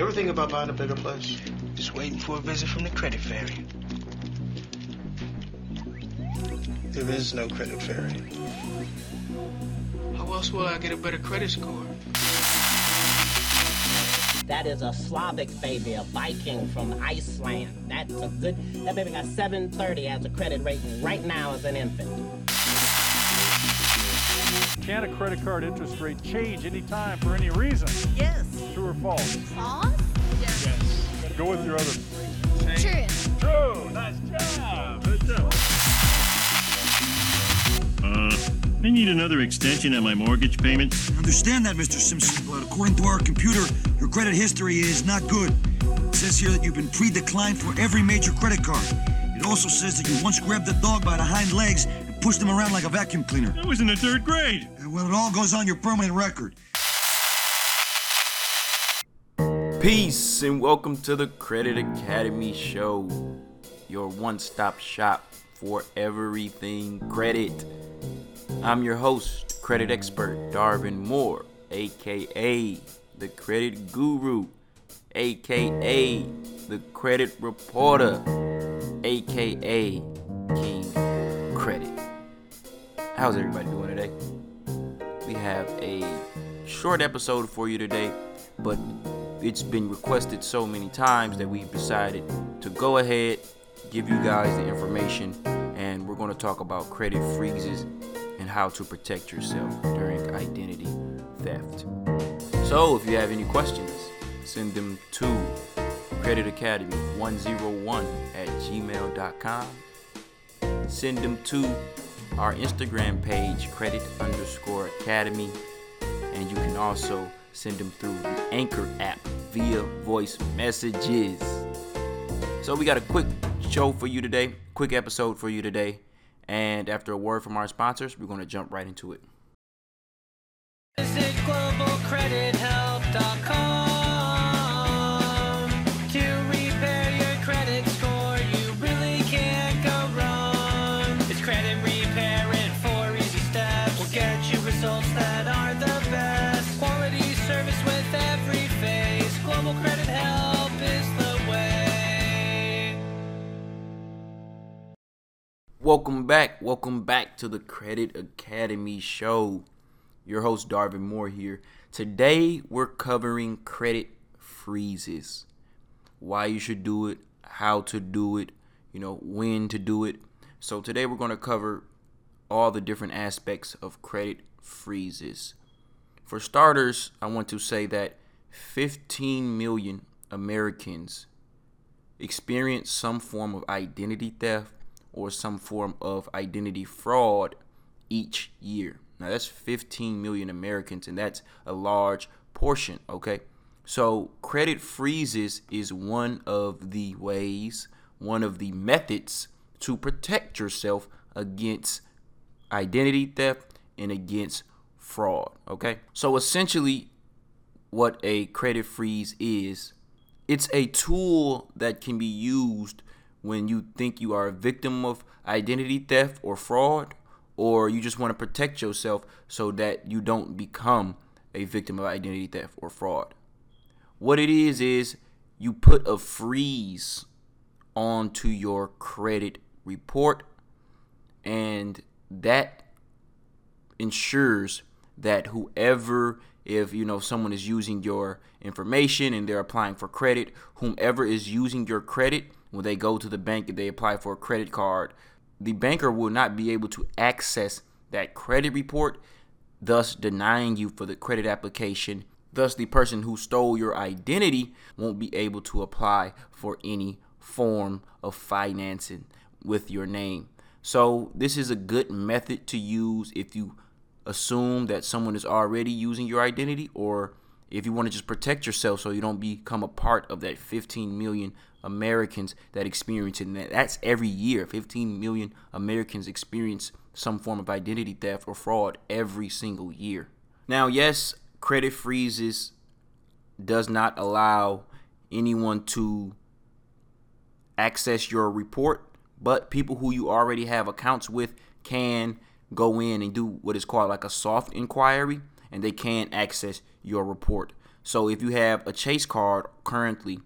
Ever think about buying a bigger place? Just waiting for a visit from the credit fairy. There is no credit fairy. How else will I get a better credit score? That is a Slavic baby, a Viking from Iceland. That's a good. That baby got 730 as a credit rating right now as an infant. Can a credit card interest rate change anytime for any reason? Yes. True or false? False? Yes. Go with your other. True. True. Nice job. Good job. Uh, I need another extension on my mortgage payment. Understand that, Mr. Simpson, but according to our computer, your credit history is not good. It says here that you've been pre-declined for every major credit card. It also says that you once grabbed a dog by the hind legs and pushed him around like a vacuum cleaner. I was in the third grade. Well, it all goes on your permanent record. Peace and welcome to the Credit Academy Show, your one stop shop for everything credit. I'm your host, credit expert Darvin Moore, aka the Credit Guru, aka the Credit Reporter, aka King Credit. How's everybody doing today? We have a short episode for you today, but it's been requested so many times that we've decided to go ahead, give you guys the information, and we're going to talk about credit freezes and how to protect yourself during identity theft. So, if you have any questions, send them to Credit Academy 101 at gmail.com. Send them to our Instagram page, credit underscore academy, and you can also send them through the Anchor app via voice messages. So we got a quick show for you today, quick episode for you today, and after a word from our sponsors, we're going to jump right into it. Welcome back. Welcome back to the Credit Academy Show. Your host, Darvin Moore here. Today, we're covering credit freezes. Why you should do it, how to do it, you know, when to do it. So, today, we're going to cover all the different aspects of credit freezes. For starters, I want to say that 15 million Americans experience some form of identity theft or some form of identity fraud each year. Now that's 15 million Americans and that's a large portion, okay? So credit freezes is one of the ways, one of the methods to protect yourself against identity theft and against fraud, okay? So essentially what a credit freeze is, it's a tool that can be used when you think you are a victim of identity theft or fraud, or you just want to protect yourself so that you don't become a victim of identity theft or fraud. What it is, is you put a freeze onto your credit report, and that ensures that whoever if you know someone is using your information and they're applying for credit whomever is using your credit when they go to the bank and they apply for a credit card the banker will not be able to access that credit report thus denying you for the credit application. Thus the person who stole your identity won't be able to apply for any form of financing with your name. So this is a good method to use if you assume that someone is already using your identity or if you want to just protect yourself so you don't become a part of that 15 million Americans that experience it. And that's every year. 15 million Americans experience some form of identity theft or fraud every single year. Now, yes, credit freezes does not allow anyone to access your report, but people who you already have accounts with can go in and do what is called like a soft inquiry and they can access your report. So if you have a Chase card currently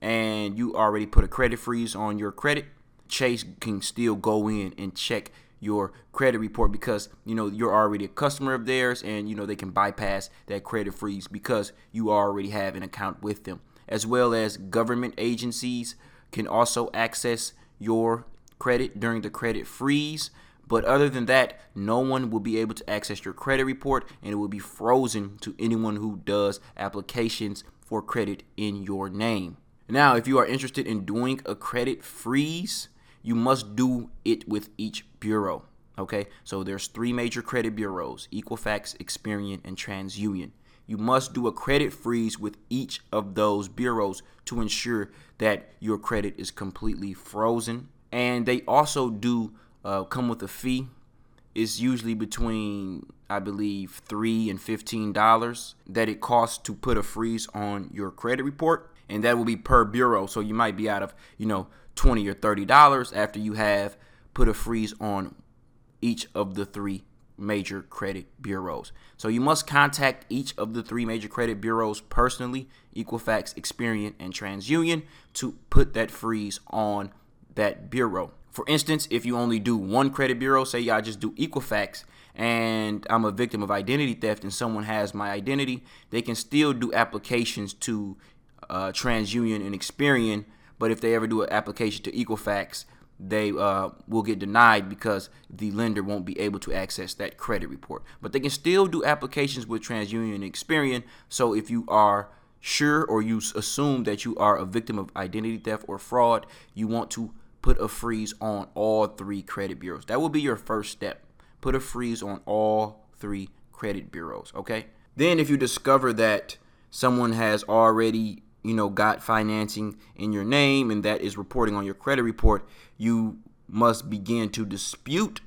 and you already put a credit freeze on your credit, Chase can still go in and check your credit report because you know you're already a customer of theirs and you know they can bypass that credit freeze because you already have an account with them as well as government agencies can also access your credit during the credit freeze but other than that no one will be able to access your credit report and it will be frozen to anyone who does applications for credit in your name now if you are interested in doing a credit freeze you must do it with each bureau. Okay, so there's three major credit bureaus: Equifax, Experian, and TransUnion. You must do a credit freeze with each of those bureaus to ensure that your credit is completely frozen. And they also do uh, come with a fee. It's usually between, I believe, three and fifteen dollars that it costs to put a freeze on your credit report, and that will be per bureau. So you might be out of, you know, 20 or 30 dollars after you have put a freeze on each of the three major credit bureaus. So you must contact each of the three major credit bureaus personally, Equifax, Experian, and TransUnion to put that freeze on that bureau. For instance, if you only do one credit bureau, say I just do Equifax and I'm a victim of identity theft and someone has my identity, they can still do applications to uh, TransUnion and Experian but if they ever do an application to Equifax, they uh, will get denied because the lender won't be able to access that credit report. But they can still do applications with TransUnion and Experian. So if you are sure or you assume that you are a victim of identity theft or fraud, you want to put a freeze on all three credit bureaus. That will be your first step. Put a freeze on all three credit bureaus, okay? Then if you discover that someone has already you know, got financing in your name and that is reporting on your credit report, you must begin to dispute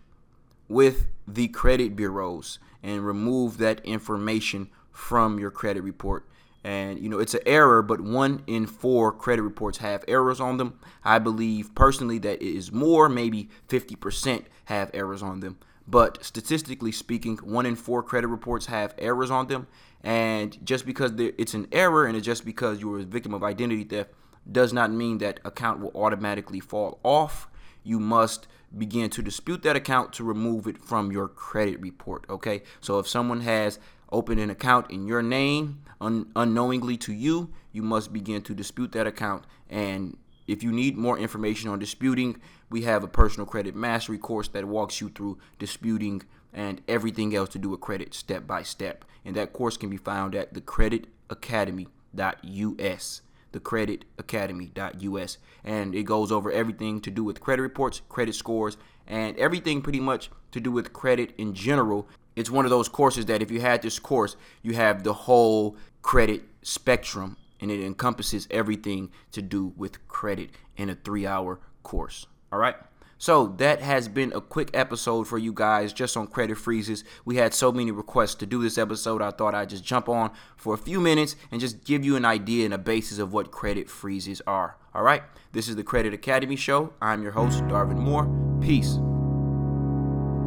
with the credit bureaus and remove that information from your credit report. And you know, it's an error, but one in four credit reports have errors on them. I believe personally that it is more, maybe 50% have errors on them. But statistically speaking, one in four credit reports have errors on them. And just because it's an error and it's just because you were a victim of identity theft does not mean that account will automatically fall off. You must begin to dispute that account to remove it from your credit report. Okay. So if someone has opened an account in your name un- unknowingly to you, you must begin to dispute that account. And if you need more information on disputing, we have a personal credit mastery course that walks you through disputing and everything else to do with credit step by step. And that course can be found at thecreditacademy.us. Thecreditacademy.us. And it goes over everything to do with credit reports, credit scores, and everything pretty much to do with credit in general. It's one of those courses that if you had this course, you have the whole credit spectrum and it encompasses everything to do with credit in a three hour course. All right. So that has been a quick episode for you guys just on credit freezes. We had so many requests to do this episode. I thought I'd just jump on for a few minutes and just give you an idea and a basis of what credit freezes are. All right. This is the Credit Academy Show. I'm your host, Darvin Moore. Peace.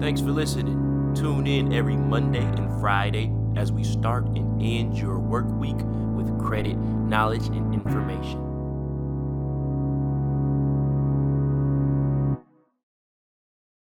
Thanks for listening. Tune in every Monday and Friday as we start and end your work week with credit, knowledge, and information.